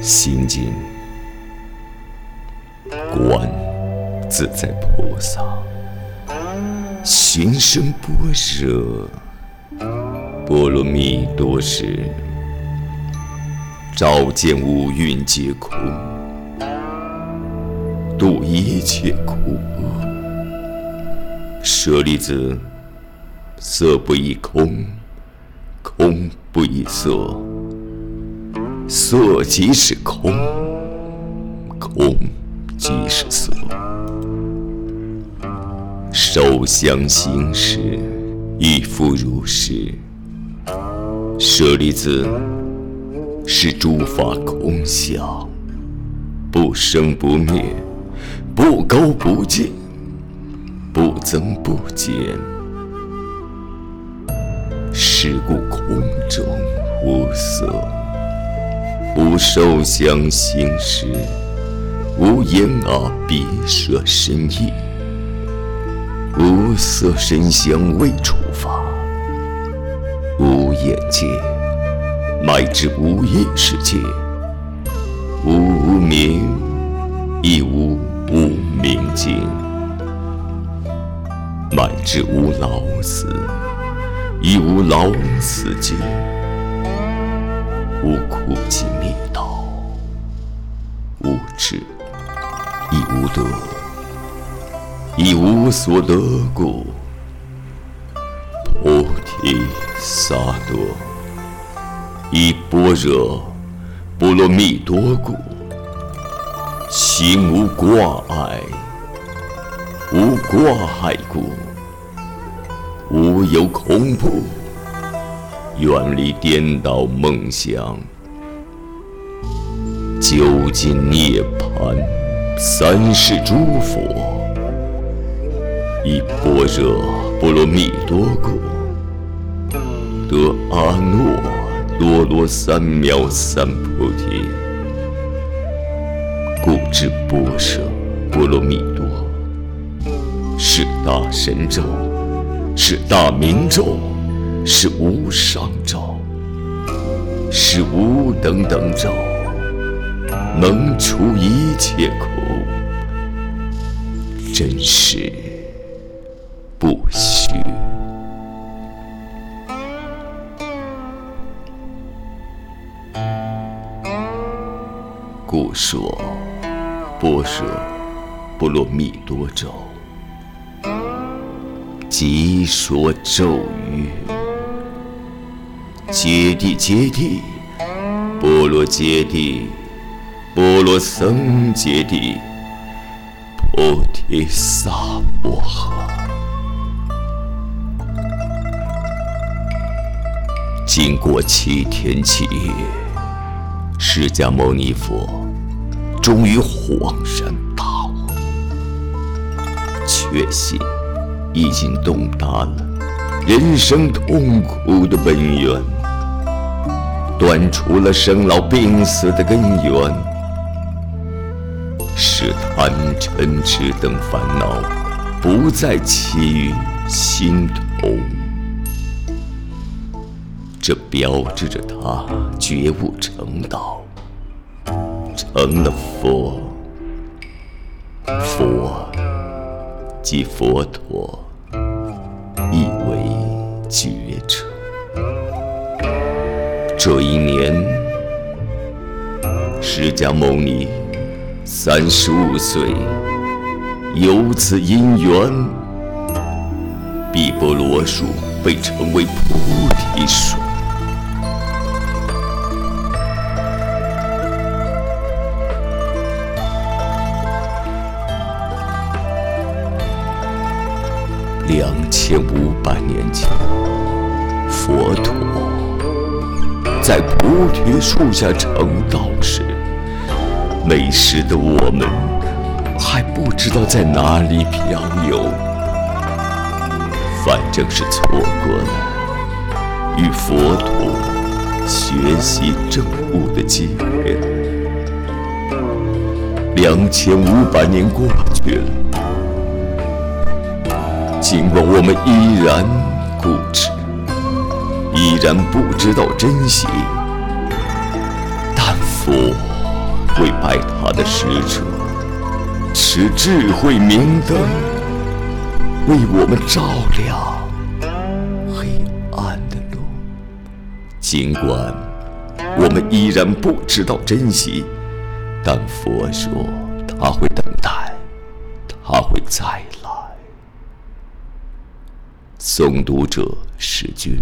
心经，观自在菩萨，行深般若波罗蜜多时，照见五蕴皆空，度一切苦厄。舍利子，色不异空，空不异色。色即是空，空即是色。受想行识，亦复如是。舍利子，是诸法空相，不生不灭，不垢不净，不增不减。是故空中无色。无受想行识，无眼耳鼻舌身意，无色声香味触法，无眼界，乃至无意识界，无无明，亦无无明尽，乃至无老死，亦无老死尽。无苦集灭道，无智亦无得，亦无所得故。菩提萨埵，以般若波罗蜜多故，心无挂碍，无挂碍故，无有恐怖。远离颠倒梦想，究竟涅槃，三世诸佛，以般若波罗蜜多故，得阿耨多罗三藐三菩提。故知般若波罗蜜多是大神咒，是大明咒。是无上咒，是无等等咒，能除一切苦，真实不虚。故说般若波罗蜜多咒，即说咒语。揭谛揭谛，波罗揭谛，波罗僧揭谛，菩提萨婆诃。经过七天七夜，释迦牟尼佛终于恍然大悟，确信已经洞达了人生痛苦的本源。断除了生老病死的根源，使贪嗔痴等烦恼不再起于心头。这标志着他觉悟成道，成了佛。佛即佛陀，亦为觉者。这一年，释迦牟尼三十五岁，由此因缘，毕波罗树被称为菩提树。两千五百年前，佛陀。在菩提树下成道时，那时的我们还不知道在哪里漂游，反正是错过了与佛陀学习正悟的机会。两千五百年过去了，尽管我们依然固执。依然不知道珍惜。但佛会派他的使者，持智慧明灯，为我们照亮黑暗的路。尽管我们依然不知道珍惜，但佛说他会等待，他会再来。诵读者：是君。